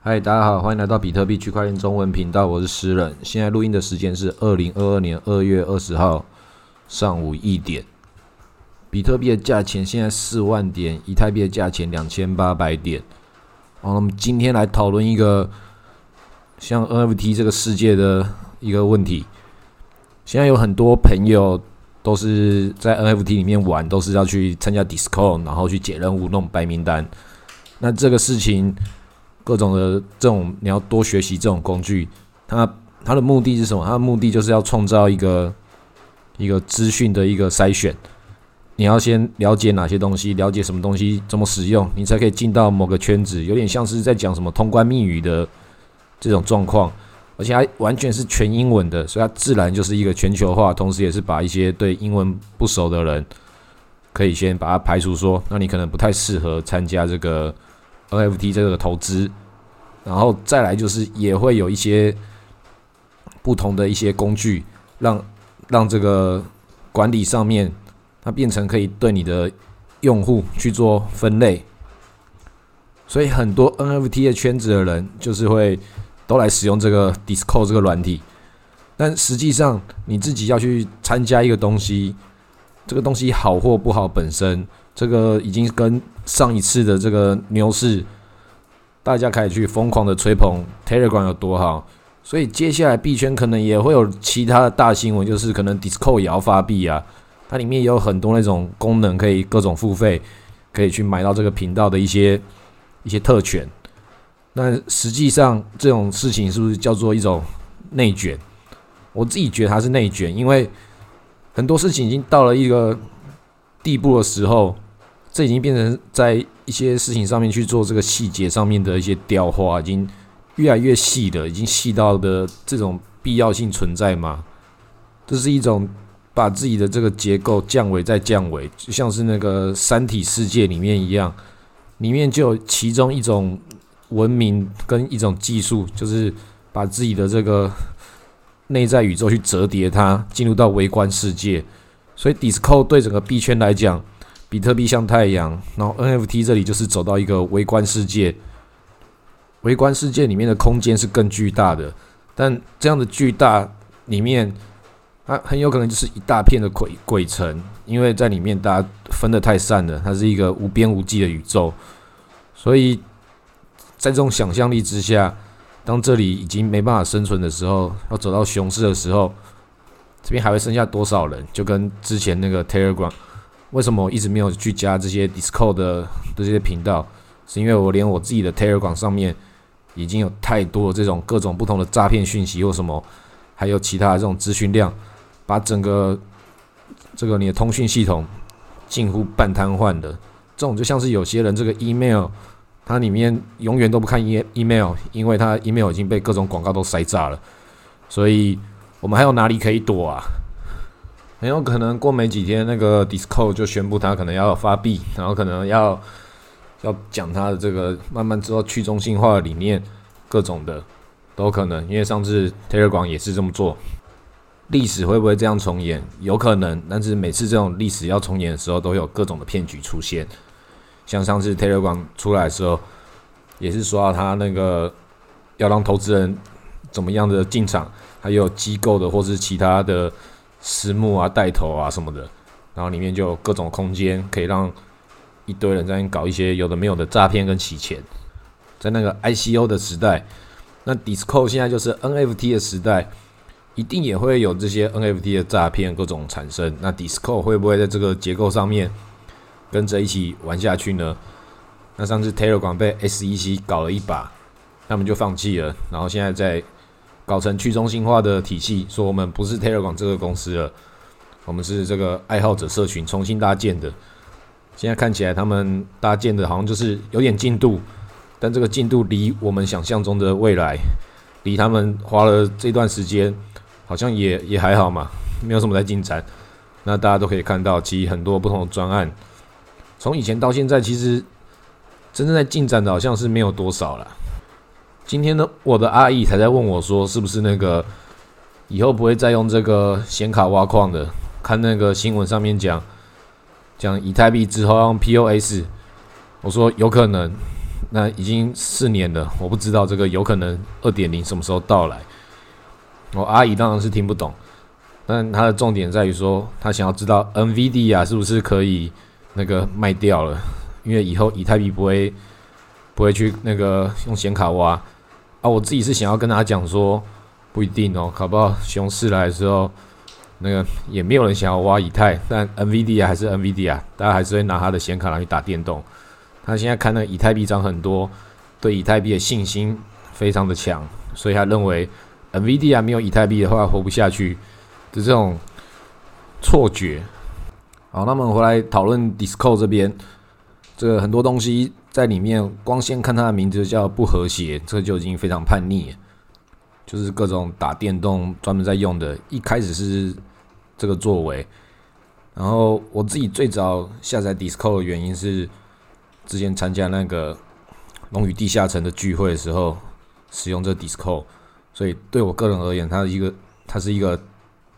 嗨，大家好，欢迎来到比特币区块链中文频道，我是诗人。现在录音的时间是二零二二年二月二十号上午一点。比特币的价钱现在四万点，以太币的价钱两千八百点。好，我们今天来讨论一个像 NFT 这个世界的一个问题。现在有很多朋友都是在 NFT 里面玩，都是要去参加 Discord，然后去解任务、弄白名单。那这个事情，各种的这种你要多学习这种工具，它它的目的是什么？它的目的就是要创造一个一个资讯的一个筛选。你要先了解哪些东西，了解什么东西怎么使用，你才可以进到某个圈子。有点像是在讲什么通关密语的这种状况，而且还完全是全英文的，所以它自然就是一个全球化，同时也是把一些对英文不熟的人，可以先把它排除，说那你可能不太适合参加这个 NFT 这个投资。然后再来就是也会有一些不同的一些工具，让让这个管理上面。它变成可以对你的用户去做分类，所以很多 NFT 的圈子的人就是会都来使用这个 d i s c o 这个软体。但实际上你自己要去参加一个东西，这个东西好或不好本身，这个已经跟上一次的这个牛市，大家可以去疯狂的吹捧 Telegram 有多好。所以接下来币圈可能也会有其他的大新闻，就是可能 Discord 也要发币啊。它里面也有很多那种功能，可以各种付费，可以去买到这个频道的一些一些特权。那实际上这种事情是不是叫做一种内卷？我自己觉得它是内卷，因为很多事情已经到了一个地步的时候，这已经变成在一些事情上面去做这个细节上面的一些雕花，已经越来越细的，已经细到的这种必要性存在吗？这是一种。把自己的这个结构降维再降维，就像是那个三体世界里面一样，里面就有其中一种文明跟一种技术，就是把自己的这个内在宇宙去折叠它，进入到微观世界。所以 d i s c o 对整个币圈来讲，比特币像太阳，然后 NFT 这里就是走到一个微观世界，微观世界里面的空间是更巨大的，但这样的巨大里面。它很有可能就是一大片的鬼鬼城，因为在里面大家分得太散了，它是一个无边无际的宇宙，所以在这种想象力之下，当这里已经没办法生存的时候，要走到熊市的时候，这边还会剩下多少人？就跟之前那个 Telegram，为什么我一直没有去加这些 Discord 的这些频道？是因为我连我自己的 Telegram 上面已经有太多这种各种不同的诈骗讯息或什么，还有其他的这种资讯量。把整个这个你的通讯系统近乎半瘫痪的，这种就像是有些人这个 email，它里面永远都不看 e email，因为它 email 已经被各种广告都塞炸了，所以我们还有哪里可以躲啊？很有可能过没几天，那个 d i s c o 就宣布它可能要发币，然后可能要要讲它的这个慢慢知道去中心化的理念，各种的都可能，因为上次 Telegram 也是这么做。历史会不会这样重演？有可能，但是每次这种历史要重演的时候，都有各种的骗局出现。像上次 Telegram 出来的时候，也是说到他那个要让投资人怎么样的进场，还有机构的或是其他的私募啊、带头啊什么的，然后里面就有各种空间可以让一堆人在那搞一些有的没有的诈骗跟洗钱。在那个 ICO 的时代，那 d i s c o 现在就是 NFT 的时代。一定也会有这些 NFT 的诈骗各种产生，那 d i s c o 会不会在这个结构上面跟着一起玩下去呢？那上次 Telegram 被 SEC 搞了一把，他们就放弃了，然后现在在搞成去中心化的体系，说我们不是 Telegram 这个公司了，我们是这个爱好者社群重新搭建的。现在看起来他们搭建的好像就是有点进度，但这个进度离我们想象中的未来，离他们花了这段时间。好像也也还好嘛，没有什么在进展。那大家都可以看到，其实很多不同的专案，从以前到现在，其实真正在进展的好像是没有多少了。今天呢，我的阿姨才在问我说，是不是那个以后不会再用这个显卡挖矿的？看那个新闻上面讲，讲以太币之后用 POS。我说有可能，那已经四年了，我不知道这个有可能二点零什么时候到来。我阿姨当然是听不懂，但她的重点在于说，她想要知道 NVD 啊是不是可以那个卖掉了，因为以后以太币不会不会去那个用显卡挖啊。我自己是想要跟她讲说，不一定哦，搞不好熊市来的时候，那个也没有人想要挖以太，但 NVD 啊还是 NVD 啊，大家还是会拿他的显卡来去打电动。他现在看那以太币涨很多，对以太币的信心非常的强，所以他认为。NVD 还没有以太币的话活不下去的这种错觉。好，那么回来讨论 d i s c o 这边，这个很多东西在里面，光先看它的名字叫不和谐，这就已经非常叛逆，就是各种打电动专门在用的。一开始是这个作为，然后我自己最早下载 Disco 的原因是之前参加那个龙与地下城的聚会的时候，使用这 Disco，。所以对我个人而言，它是一个，它是一个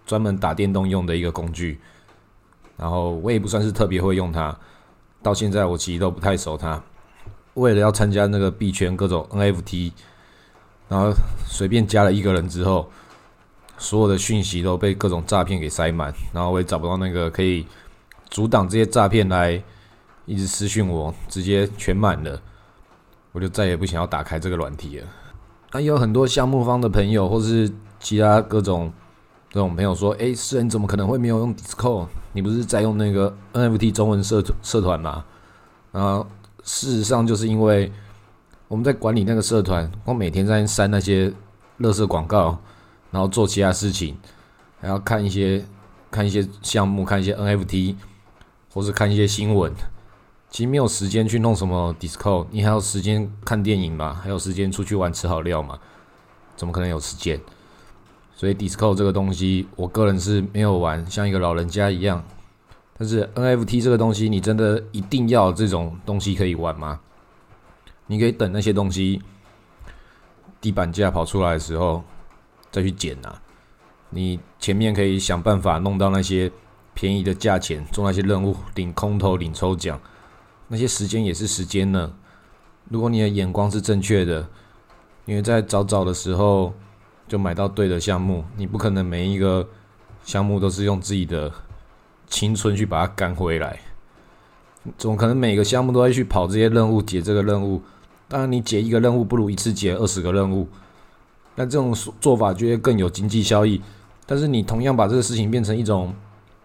专门打电动用的一个工具。然后我也不算是特别会用它，到现在我其实都不太熟它。为了要参加那个币圈各种 NFT，然后随便加了一个人之后，所有的讯息都被各种诈骗给塞满，然后我也找不到那个可以阻挡这些诈骗来一直私讯我，直接全满了，我就再也不想要打开这个软体了。那有很多项目方的朋友，或是其他各种这种朋友说：“哎，诗人怎么可能会没有用 Discord？你不是在用那个 NFT 中文社社团吗？”然后，事实上就是因为我们在管理那个社团，我每天在删那些垃圾广告，然后做其他事情，还要看一些看一些项目，看一些 NFT，或是看一些新闻。其实没有时间去弄什么 d i s c o 你还有时间看电影吗？还有时间出去玩吃好料吗？怎么可能有时间？所以 d i s c o 这个东西，我个人是没有玩，像一个老人家一样。但是 NFT 这个东西，你真的一定要这种东西可以玩吗？你可以等那些东西地板价跑出来的时候再去捡啊。你前面可以想办法弄到那些便宜的价钱，做那些任务，领空投，领抽奖。那些时间也是时间呢。如果你的眼光是正确的，因为在早早的时候就买到对的项目，你不可能每一个项目都是用自己的青春去把它赶回来。总可能每个项目都会去跑这些任务，解这个任务。当然，你解一个任务不如一次解二十个任务。那这种做法就会更有经济效益。但是你同样把这个事情变成一种，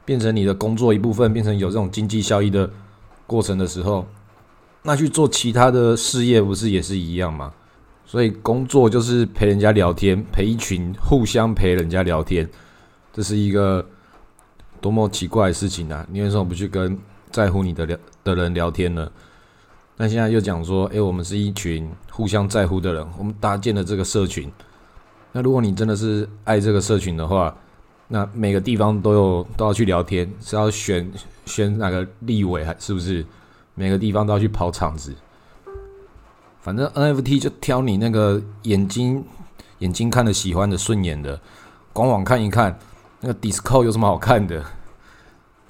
变成你的工作一部分，变成有这种经济效益的。过程的时候，那去做其他的事业不是也是一样吗？所以工作就是陪人家聊天，陪一群互相陪人家聊天，这是一个多么奇怪的事情啊！你为什么不去跟在乎你的聊的人聊天呢？那现在又讲说，诶，我们是一群互相在乎的人，我们搭建了这个社群。那如果你真的是爱这个社群的话，那每个地方都有都要去聊天，是要选选哪个立委还是不是？每个地方都要去跑场子，反正 NFT 就挑你那个眼睛眼睛看的喜欢的顺眼的，官网看一看。那个 d i s c o 有什么好看的？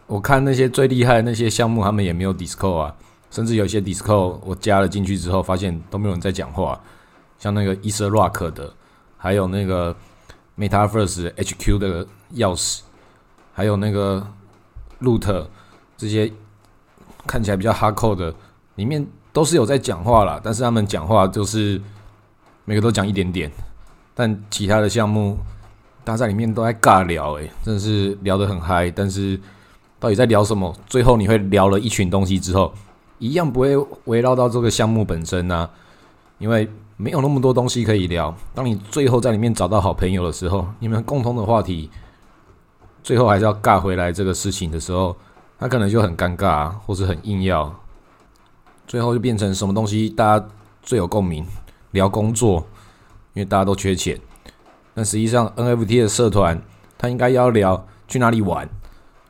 我看那些最厉害的那些项目，他们也没有 disco 啊，甚至有些 disco 我加了进去之后，发现都没有人在讲话，像那个 e s a Rock 的，还有那个。MetaVerse HQ 的钥匙，还有那个 Root 这些看起来比较哈扣的，里面都是有在讲话啦，但是他们讲话就是每个都讲一点点，但其他的项目大家在里面都在尬聊，诶，真的是聊得很嗨。但是到底在聊什么？最后你会聊了一群东西之后，一样不会围绕到这个项目本身呢？因为没有那么多东西可以聊。当你最后在里面找到好朋友的时候，你们共同的话题，最后还是要尬回来这个事情的时候，他可能就很尴尬，或是很硬要，最后就变成什么东西大家最有共鸣，聊工作，因为大家都缺钱。但实际上 NFT 的社团，他应该要聊去哪里玩，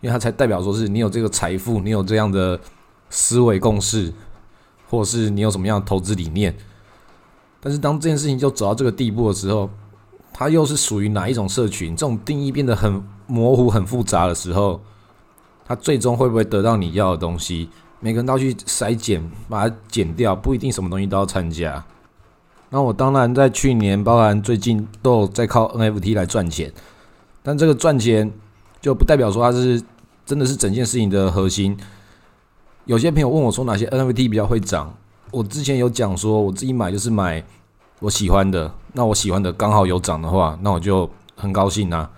因为它才代表说是你有这个财富，你有这样的思维共识，或是你有什么样的投资理念。但是当这件事情就走到这个地步的时候，它又是属于哪一种社群？这种定义变得很模糊、很复杂的时候，它最终会不会得到你要的东西？每个人都要去筛减，把它减掉，不一定什么东西都要参加。那我当然在去年，包含最近都有在靠 NFT 来赚钱，但这个赚钱就不代表说它是真的是整件事情的核心。有些朋友问我说哪些 NFT 比较会涨，我之前有讲说我自己买就是买我喜欢的，那我喜欢的刚好有涨的话，那我就很高兴啊。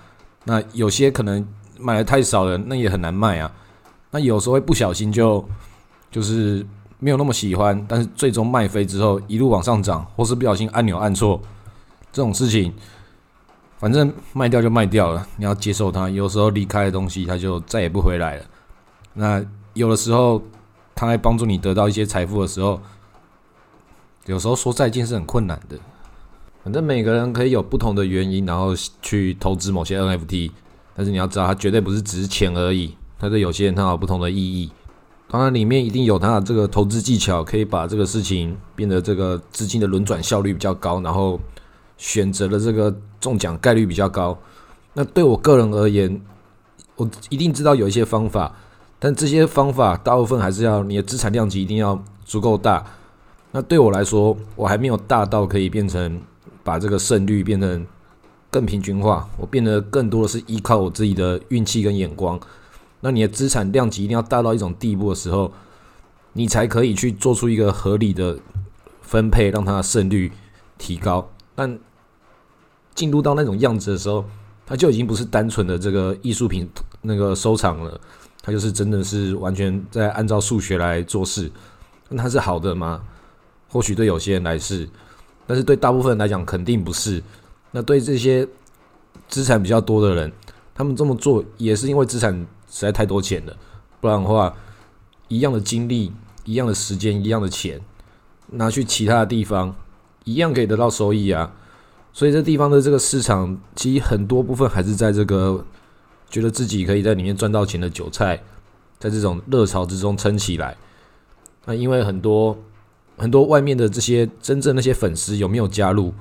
那有些可能买的太少了，那也很难卖啊。那有时候会不小心就就是没有那么喜欢，但是最终卖飞之后一路往上涨，或是不小心按钮按错，这种事情，反正卖掉就卖掉了，你要接受它。有时候离开的东西，它就再也不回来了。那有的时候，它来帮助你得到一些财富的时候，有时候说再见是很困难的。反正每个人可以有不同的原因，然后去投资某些 NFT，但是你要知道，它绝对不是只是钱而已。它对有些人它有不同的意义。当然，里面一定有它的这个投资技巧，可以把这个事情变得这个资金的轮转效率比较高，然后选择了这个中奖概率比较高。那对我个人而言，我一定知道有一些方法，但这些方法大部分还是要你的资产量级一定要足够大。那对我来说，我还没有大到可以变成。把这个胜率变成更平均化，我变得更多的是依靠我自己的运气跟眼光。那你的资产量级一定要大到一种地步的时候，你才可以去做出一个合理的分配，让它的胜率提高。但进入到那种样子的时候，它就已经不是单纯的这个艺术品那个收藏了，它就是真的是完全在按照数学来做事。那它是好的吗？或许对有些人来是。但是对大部分人来讲，肯定不是。那对这些资产比较多的人，他们这么做也是因为资产实在太多钱了。不然的话，一样的精力、一样的时间、一样的钱，拿去其他的地方，一样可以得到收益啊。所以这地方的这个市场，其实很多部分还是在这个觉得自己可以在里面赚到钱的韭菜，在这种热潮之中撑起来。那因为很多。很多外面的这些真正那些粉丝有没有加入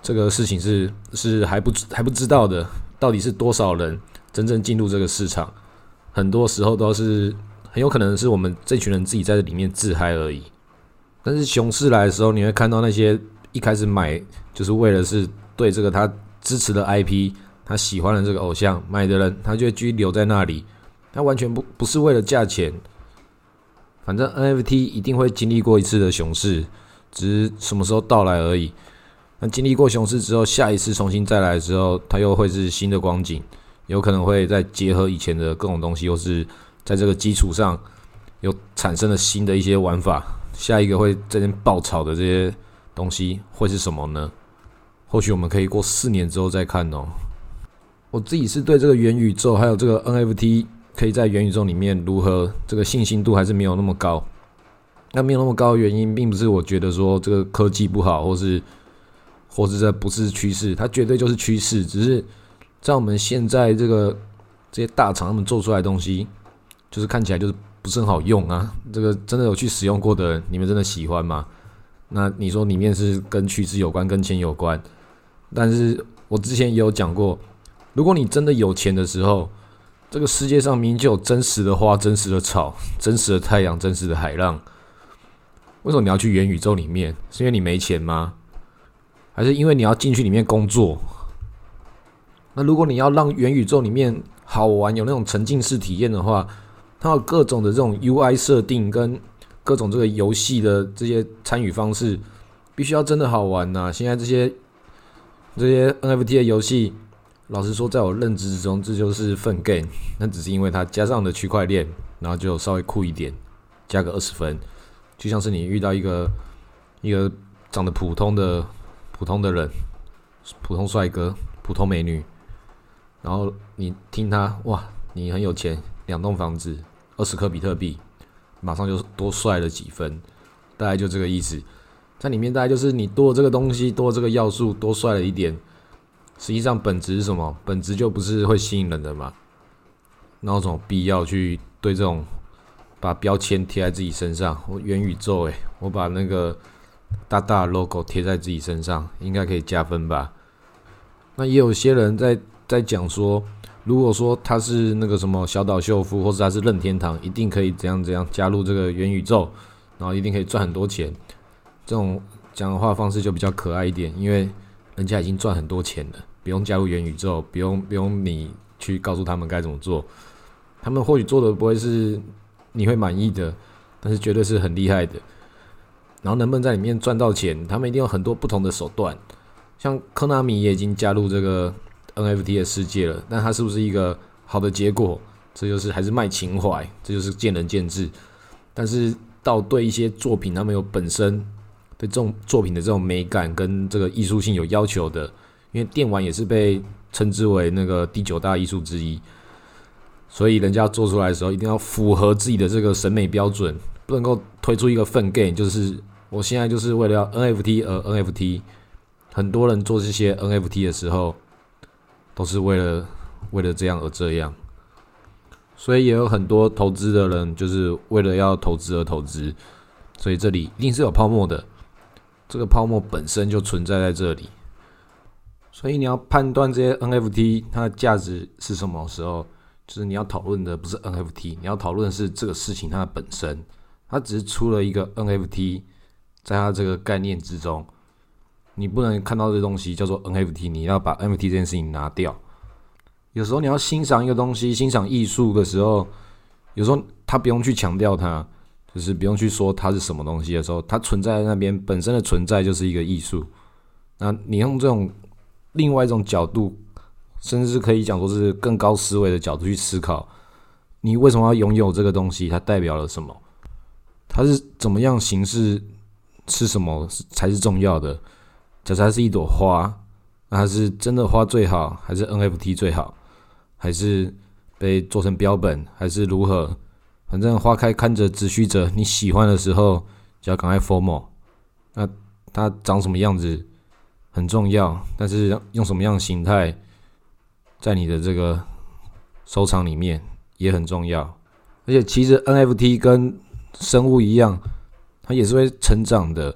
这个事情是是还不还不知道的，到底是多少人真正进入这个市场？很多时候都是很有可能是我们这群人自己在里面自嗨而已。但是熊市来的时候，你会看到那些一开始买就是为了是对这个他支持的 IP，他喜欢的这个偶像买的人，他就会继续留在那里，他完全不不是为了价钱。反正 NFT 一定会经历过一次的熊市，只是什么时候到来而已。那经历过熊市之后，下一次重新再来的时候，它又会是新的光景，有可能会再结合以前的各种东西，又是在这个基础上又产生了新的一些玩法。下一个会这边爆炒的这些东西会是什么呢？或许我们可以过四年之后再看哦。我自己是对这个元宇宙还有这个 NFT。可以在元宇宙里面如何？这个信心度还是没有那么高。那没有那么高的原因，并不是我觉得说这个科技不好，或是或是这不是趋势，它绝对就是趋势。只是在我们现在这个这些大厂他们做出来的东西，就是看起来就是不是很好用啊。这个真的有去使用过的，你们真的喜欢吗？那你说里面是跟趋势有关，跟钱有关？但是我之前也有讲过，如果你真的有钱的时候。这个世界上明明就有真实的花、真实的草、真实的太阳、真实的海浪，为什么你要去元宇宙里面？是因为你没钱吗？还是因为你要进去里面工作？那如果你要让元宇宙里面好玩、有那种沉浸式体验的话，它有各种的这种 UI 设定跟各种这个游戏的这些参与方式，必须要真的好玩呐！现在这些这些 NFT 的游戏。老实说，在我认知之中，这就是粪 game。那只是因为它加上了区块链，然后就稍微酷一点，加个二十分，就像是你遇到一个一个长得普通的普通的人，普通帅哥、普通美女，然后你听他哇，你很有钱，两栋房子，二十颗比特币，马上就多帅了几分，大概就这个意思。在里面大概就是你多这个东西，多这个要素，多帅了一点。实际上本质是什么？本质就不是会吸引人的嘛？那有什么必要去对这种把标签贴在自己身上？我元宇宙诶，我把那个大大的 logo 贴在自己身上，应该可以加分吧？那也有些人在在讲说，如果说他是那个什么小岛秀夫，或者他是任天堂，一定可以怎样怎样加入这个元宇宙，然后一定可以赚很多钱。这种讲的话方式就比较可爱一点，因为人家已经赚很多钱了，不用加入元宇宙，不用不用你去告诉他们该怎么做，他们或许做的不会是你会满意的，但是绝对是很厉害的。然后能不能在里面赚到钱，他们一定有很多不同的手段。像科纳米也已经加入这个。NFT 的世界了，但它是不是一个好的结果？这就是还是卖情怀，这就是见仁见智。但是到对一些作品，他们有本身对这种作品的这种美感跟这个艺术性有要求的，因为电玩也是被称之为那个第九大艺术之一，所以人家做出来的时候一定要符合自己的这个审美标准，不能够推出一个粪 game，就是我现在就是为了要 NFT 而 NFT。很多人做这些 NFT 的时候。都是为了为了这样而这样，所以也有很多投资的人就是为了要投资而投资，所以这里一定是有泡沫的，这个泡沫本身就存在在这里，所以你要判断这些 NFT 它的价值是什么时候，就是你要讨论的不是 NFT，你要讨论的是这个事情它的本身，它只是出了一个 NFT，在它这个概念之中。你不能看到这东西叫做 NFT，你要把 NFT 这件事情拿掉。有时候你要欣赏一个东西，欣赏艺术的时候，有时候他不用去强调它，就是不用去说它是什么东西的时候，它存在那边本身的存在就是一个艺术。那你用这种另外一种角度，甚至可以讲说是更高思维的角度去思考，你为什么要拥有这个东西？它代表了什么？它是怎么样形式？是什么才是重要的？假设它是一朵花，那它是真的花最好，还是 NFT 最好，还是被做成标本，还是如何？反正花开看着只需着你喜欢的时候，就要赶快 formal。那它长什么样子很重要，但是用什么样的形态，在你的这个收藏里面也很重要。而且其实 NFT 跟生物一样，它也是会成长的。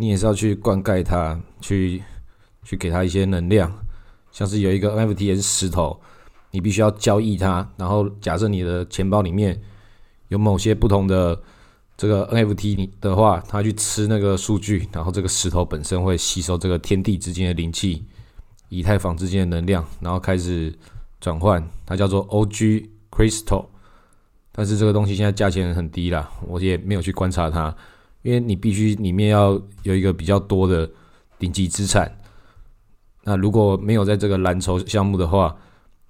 你也是要去灌溉它，去去给它一些能量。像是有一个 NFT 也是石头，你必须要交易它。然后假设你的钱包里面有某些不同的这个 NFT 的话，它去吃那个数据，然后这个石头本身会吸收这个天地之间的灵气、以太坊之间的能量，然后开始转换。它叫做 OG Crystal，但是这个东西现在价钱很低啦，我也没有去观察它。因为你必须里面要有一个比较多的顶级资产，那如果没有在这个蓝筹项目的话，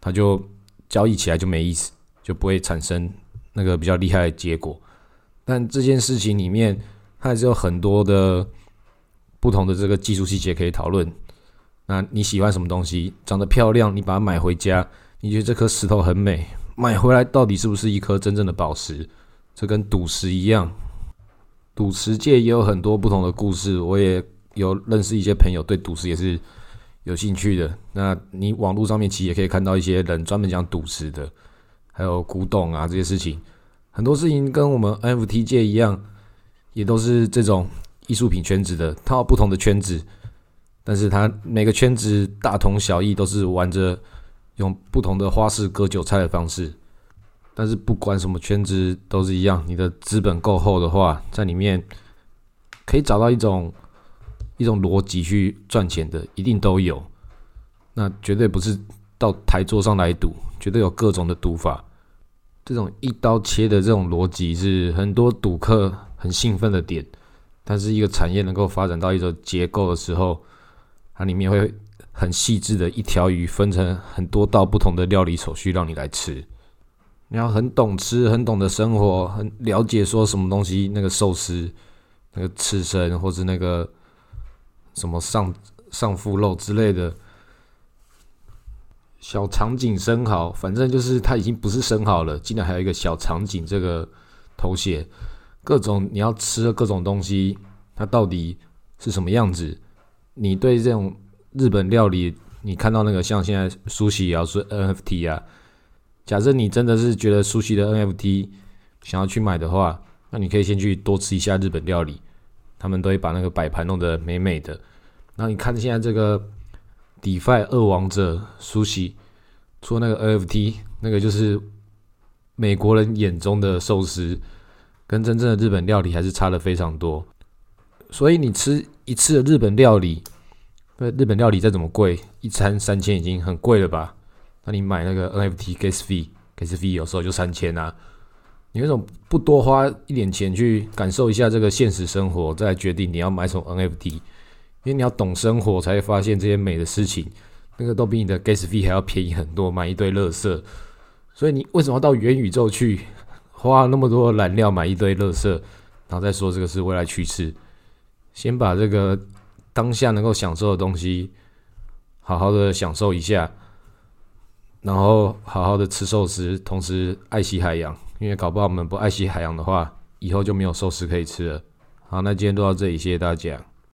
它就交易起来就没意思，就不会产生那个比较厉害的结果。但这件事情里面，它还是有很多的不同的这个技术细节可以讨论。那你喜欢什么东西？长得漂亮，你把它买回家，你觉得这颗石头很美，买回来到底是不是一颗真正的宝石？这跟赌石一样。赌石界也有很多不同的故事，我也有认识一些朋友对赌石也是有兴趣的。那你网络上面其实也可以看到一些人专门讲赌石的，还有古董啊这些事情，很多事情跟我们 NFT 界一样，也都是这种艺术品圈子的，它有不同的圈子，但是它每个圈子大同小异，都是玩着用不同的花式割韭菜的方式。但是不管什么圈子都是一样，你的资本够厚的话，在里面可以找到一种一种逻辑去赚钱的，一定都有。那绝对不是到台桌上来赌，绝对有各种的赌法。这种一刀切的这种逻辑是很多赌客很兴奋的点。但是一个产业能够发展到一种结构的时候，它里面会很细致的一条鱼分成很多道不同的料理手续让你来吃。你要很懂吃，很懂得生活，很了解说什么东西，那个寿司，那个刺身，或是那个什么上上腹肉之类的，小场景生蚝，反正就是它已经不是生蚝了，竟然还有一个小场景这个头衔，各种你要吃的各种东西，它到底是什么样子？你对这种日本料理，你看到那个像现在苏西也要说 NFT 啊。假设你真的是觉得熟悉的 NFT 想要去买的话，那你可以先去多吃一下日本料理，他们都会把那个摆盘弄得美美的。然后你看现在这个 DeFi 二王者苏西，除了那个 NFT，那个就是美国人眼中的寿司，跟真正的日本料理还是差的非常多。所以你吃一次日本料理，那日本料理再怎么贵，一餐三千已经很贵了吧？那你买那个 NFT gas fee，gas fee 有时候就三千啊。你为什么不多花一点钱去感受一下这个现实生活，再决定你要买什么 NFT？因为你要懂生活，才会发现这些美的事情，那个都比你的 gas fee 还要便宜很多。买一堆垃圾，所以你为什么要到元宇宙去花那么多燃料买一堆垃圾，然后再说这个是未来趋势？先把这个当下能够享受的东西好好的享受一下，然后好好的吃寿司，同时爱惜海洋。因为搞不好我们不爱惜海洋的话，以后就没有寿司可以吃了。好，那今天就到这里，谢谢大家。